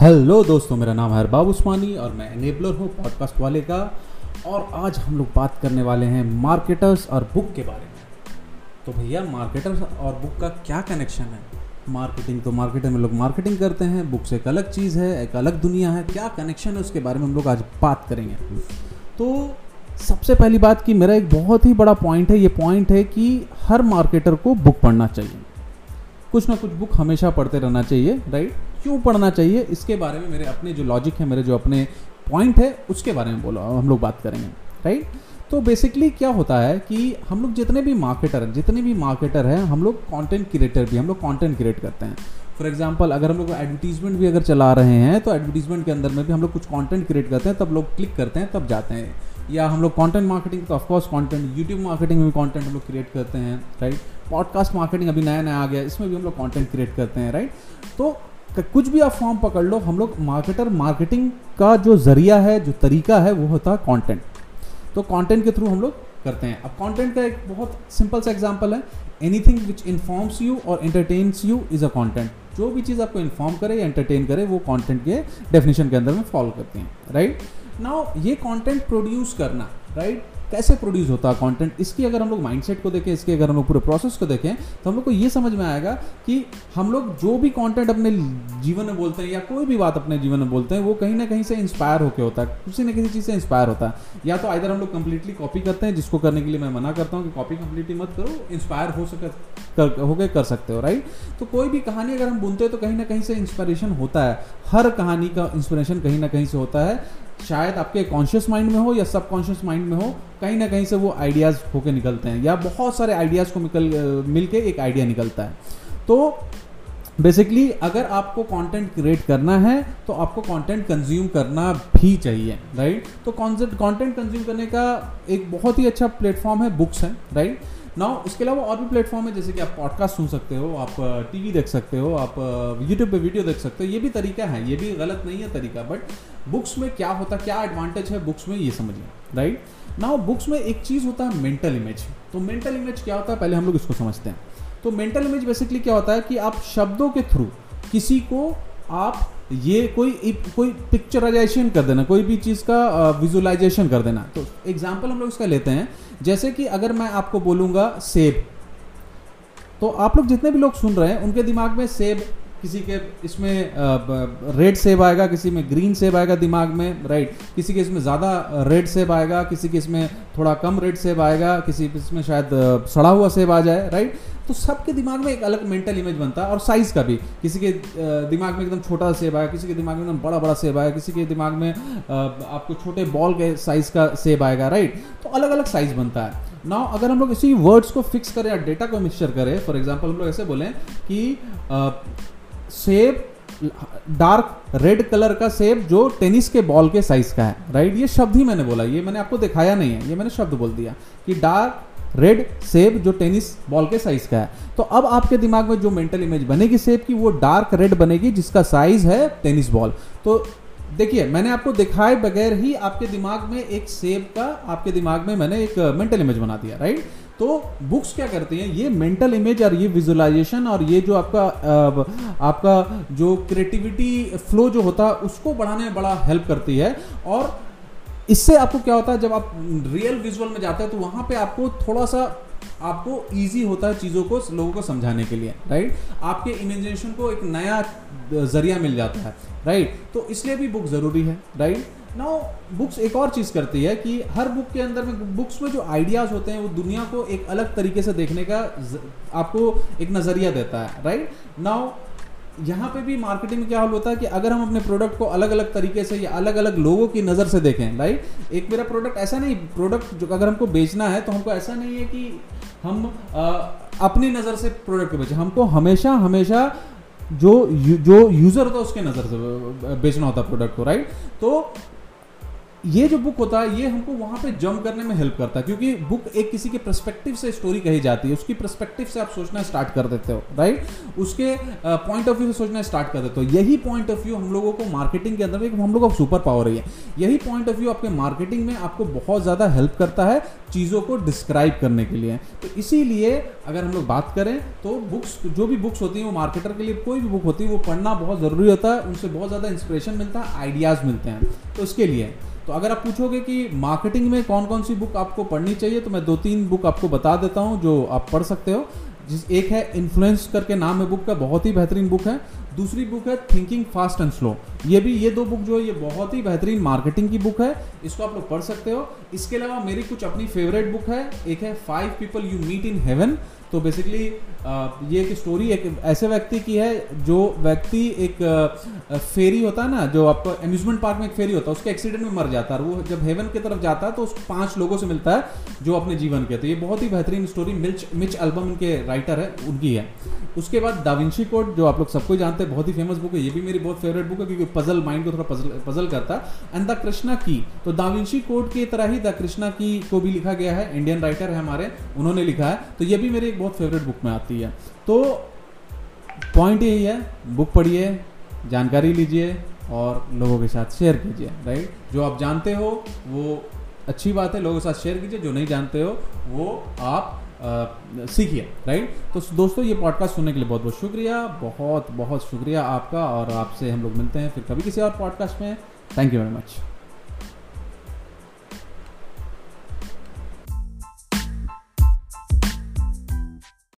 Hello दोस्तों, मेरा नाम है अरबाब उस्मानी और मैं एनेबलर हूँ पॉडकास्ट वाले का। और आज हम लोग बात करने वाले हैं मार्केटर्स और बुक के बारे में। तो भैया मार्केटर्स और बुक का क्या कनेक्शन है? मार्केटिंग तो मार्केटर में लोग मार्केटिंग करते हैं बुक्स एक अलग चीज़ है, एक अलग दुनिया है। क्या कनेक्शन है उसके बारे में हम लोग आज बात करेंगे। तो सबसे पहली बात कि मेरा एक बहुत ही बड़ा पॉइंट है, ये पॉइंट है कि हर मार्केटर को बुक पढ़ना चाहिए। कुछ ना कुछ बुक हमेशा पढ़ते रहना चाहिए राइट क्यों पढ़ना चाहिए? इसके बारे में मेरे अपने जो लॉजिक है, मेरे जो अपने पॉइंट है, उसके बारे में बोलो, हम लोग बात करेंगे राइट तो बेसिकली क्या होता है कि हम लोग जितने भी मार्केटर हैं जितने भी मार्केटर हैं, हम लोग कंटेंट क्रिएटर भी, हम लोग कंटेंट क्रिएट करते हैं। फॉर एग्ज़ाम्पल अगर हम लोग एडवर्टीजमेंट भी अगर चला रहे हैं तो एडवर्टीजमेंट के अंदर में भी हम लोग कुछ कंटेंट क्रिएट करते हैं, तब लोग क्लिक करते हैं, तब जाते हैं। या हम लोग कंटेंट मार्केटिंग तो of course content YouTube marketing में भी कंटेंट हम लोग क्रिएट करते हैं राइट पॉडकास्ट मार्केटिंग अभी नया नया आ गया, इसमें भी हम लोग कंटेंट क्रिएट करते हैं राइट तो कुछ भी आप फॉर्म पकड़ लो, हम लोग मार्केटर मार्केटिंग का जो ज़रिया है, जो तरीका है, वो होता है कंटेंट तो कंटेंट के थ्रू हम लोग करते हैं। अब कंटेंट का एक बहुत सिंपल सा एग्जांपल है। एनीथिंग विच इन्फॉर्म्स यू और entertains you is a content जो भी चीज़ आपको इन्फॉर्म करे या एंटरटेन करे, वो कंटेंट के डेफिनेशन के अंदर में फॉलो करते हैं राइट नाउ ये कंटेंट प्रोड्यूस करना राइट कैसे प्रोड्यूस होता है कंटेंट इसकी अगर हम लोग माइंडसेट को देखें, इसके अगर हम लोग पूरे प्रोसेस को देखें तो हम लोग को ये समझ में आएगा कि हम लोग जो भी कंटेंट अपने जीवन में बोलते हैं या कोई भी बात अपने जीवन में बोलते हैं, वो कहीं ना कहीं से इंस्पायर होकर होता है। किसी ना किसी चीज़ से इंस्पायर होता है। या तो इधर हम लोग कंप्लीटली कॉपी करते हैं, जिसको करने के लिए मैं मना करता हूँ कि कॉपी कंप्लीटली मत करो इंस्पायर हो सके, कर होके कर सकते हो राइट तो कोई भी कहानी अगर हम बुनते हैं तो कहीं ना कहीं से इंस्पायरेशन होता है। हर कहानी का इंस्पिरेशन कहीं ना कहीं से होता है। शायद आपके कॉन्शियस माइंड में हो या सब कॉन्शियस माइंड में हो, कहीं ना कहीं से वो आइडियाज़ होके निकलते हैं या बहुत सारे आइडियाज़ को निकल मिल के एक आइडिया निकलता है। तो बेसिकली अगर आपको कंटेंट क्रिएट करना है तो आपको कंटेंट कंज्यूम करना भी चाहिए राइट तो कंटेंट कंज्यूम करने का एक बहुत ही अच्छा प्लेटफॉर्म है बुक्स है राइट नाउ उसके अलावा और भी प्लेटफॉर्म है, जैसे कि आप पॉडकास्ट सुन सकते हो, आप टीवी देख सकते हो, आप यूट्यूब पे वीडियो देख सकते हो, ये भी तरीका है, ये भी गलत नहीं है तरीका बट बुक्स में क्या होता, क्या एडवांटेज है बुक्स में, ये समझिए राइट नाउ बुक्स में एक चीज़ होता है मेंटल इमेज तो मेंटल इमेज क्या होता है? पहले हम लोग इसको समझते हैं. तो मेंटल इमेज बेसिकली क्या होता है कि आप शब्दों के थ्रू किसी को आप ये कोई कोई पिक्चराइजेशन कर देना, कोई भी चीज़ का विजुलाइजेशन कर देना। तो एग्ज़ाम्पल हम लोग इसका लेते हैं। जैसे कि अगर मैं आपको बोलूँगा सेब तो आप लोग जितने भी लोग सुन रहे हैं, उनके दिमाग में सेब किसी के इसमें रेड सेब आएगा, किसी में ग्रीन सेब आएगा दिमाग में राइट किसी के इसमें ज़्यादा रेड सेब आएगा, किसी के इसमें थोड़ा कम रेड सेब आएगा, किसी इसमें शायद सड़ा हुआ सेब आ जाए राइट तो सबके दिमाग में एक अलग मेंटल इमेज बनता है, और साइज़ का भी। किसी के दिमाग में एकदम छोटा सेब आएगा, किसी के दिमाग में एकदम बड़ा बड़ा सेब आएगा, किसी के दिमाग में आपको छोटे बॉल के साइज़ का सेब आएगा राइट तो अलग अलग साइज़ बनता है। ना अगर हम लोग इसी वर्ड्स को फिक्स करें या डेटा को मिक्सचर करें फॉर एग्ज़ाम्पल हम लोग ऐसे बोलें कि सेब, डार्क रेड कलर का सेब जो टेनिस के बॉल के साइज़ का है राइट ये शब्द ही मैंने बोला, ये मैंने आपको दिखाया नहीं है, ये मैंने शब्द बोल दिया कि डार्क रेड सेब जो टेनिस बॉल के साइज़ का है। तो अब आपके दिमाग में जो मेंटल इमेज बनेगी सेब की, वो डार्क रेड बनेगी जिसका साइज़ है टेनिस बॉल। तो देखिए, मैंने आपको दिखाए बगैर ही आपके दिमाग में एक सेब का, आपके दिमाग में मैंने एक मेंटल इमेज बना दिया राइट तो बुक्स क्या करती हैं? ये मेंटल इमेज और ये विजुअलाइजेशन और ये जो आपका आपका जो क्रिएटिविटी फ्लो जो होता है उसको बढ़ाने में बड़ा हेल्प करती है। और इससे आपको क्या होता है, जब आप रियल विजुअल में जाते हैं तो वहाँ पे आपको थोड़ा सा आपको इजी होता है चीज़ों को, लोगों को समझाने के लिए राइट आपके इमेजिनेशन को एक नया ज़रिया मिल जाता है राइट तो इसलिए भी बुक ज़रूरी है राइट नाउ बुक्स एक और चीज़ करती है कि हर बुक के अंदर में बुक्स में जो आइडियाज़ होते हैं वो दुनिया को एक अलग तरीके से देखने का आपको एक नज़रिया देता है राइट नाउ यहाँ पे भी मार्केटिंग में क्या हाल होता है कि अगर हम अपने प्रोडक्ट को अलग अलग तरीके से या अलग अलग लोगों की नज़र से देखें राइट एक मेरा प्रोडक्ट ऐसा नहीं प्रोडक्ट जो अगर हमको बेचना है तो हमको ऐसा नहीं है कि हम आ, अपनी नज़र से प्रोडक्ट को बेचें। हमको हमेशा हमेशा जो जो यूज़र होता है उसके नज़र से बेचना होता है प्रोडक्ट को राइट तो ये जो बुक होता है, ये हमको वहाँ पे जंप करने में हेल्प करता है, क्योंकि बुक एक किसी के प्रस्पेक्टिव से स्टोरी कही जाती है, उसकी प्रस्पेक्टिव से आप सोचना स्टार्ट कर देते हो राइट उसके पॉइंट ऑफ़ व्यू से सोचना स्टार्ट कर देते हो। यही पॉइंट ऑफ़ व्यू हम लोगों को मार्केटिंग के अंदर में हम लोगों का सुपर पावर है। यही पॉइंट ऑफ़ व्यू आपके मार्केटिंग में आपको बहुत ज़्यादा हेल्प करता है चीज़ों को डिस्क्राइब करने के लिए। तो इसीलिए अगर हम लोग बात करें तो बुक्स जो भी बुक्स होती हैं, वो मार्केटर के लिए कोई भी बुक होती है, वो पढ़ना बहुत ज़रूरी होता है, उनसे बहुत ज़्यादा इंस्पिरेशन मिलता है आइडियाज़ मिलते हैं। तो उसके लिए तो अगर आप पूछोगे कि मार्केटिंग में कौन कौन सी बुक आपको पढ़नी चाहिए तो मैं दो तीन बुक आपको बता देता हूँ जो आप पढ़ सकते हो। जिस एक है इन्फ्लुएंस करके नाम है बुक का, बहुत ही बेहतरीन बुक है। दूसरी बुक है थिंकिंग फास्ट एंड स्लो ये भी, ये दो बुक जो है, ये बहुत ही बेहतरीन मार्केटिंग की बुक है। इसको आप लोग पढ़ सकते हो। इसके अलावा मेरी कुछ अपनी फेवरेट बुक है। एक है five people you meet in heaven तो बेसिकली ये एक स्टोरी एक ऐसे व्यक्ति की है जो व्यक्ति एक फेरी होता है ना, जो आपको अम्यूजमेंट पार्क में एक फेरी होता है, उसके एक्सीडेंट में मर जाता है वो जब हेवन की तरफ़ जाता है तो उस पाँच लोगों से मिलता है जो अपने जीवन के तो ये बहुत ही बेहतरीन स्टोरी मिच मिच एल्बम इनके राइटर है, उनकी है। उसके बाद दाविंशी कोड जो आप लोग सबको जानते हैं, बहुत ही फ़ेमस बुक है, ये भी मेरी बहुत फेवरेट बुक है, क्योंकि पजल माइंड को थोड़ा पजल पजल करता है। एंड द कृष्णा की तो दाविंशी कोड की तरह ही द कृष्णा की को भी लिखा गया है इंडियन राइटर है हमारे, उन्होंने लिखा है। तो ये भी मेरी एक बहुत फेवरेट बुक में आती है। तो पॉइंट यही है बुक पढ़िए, जानकारी लीजिए और लोगों के साथ शेयर कीजिए राइट जो आप जानते हो, वो अच्छी बात है, लोगों के साथ शेयर कीजिए, जो नहीं जानते हो, वो आप सीखिए राइट तो दोस्तों, ये पॉडकास्ट सुनने के लिए बहुत बहुत शुक्रिया, बहुत बहुत शुक्रिया आपका और आपसे हम लोग मिलते हैं फिर कभी किसी और पॉडकास्ट में। Thank you very much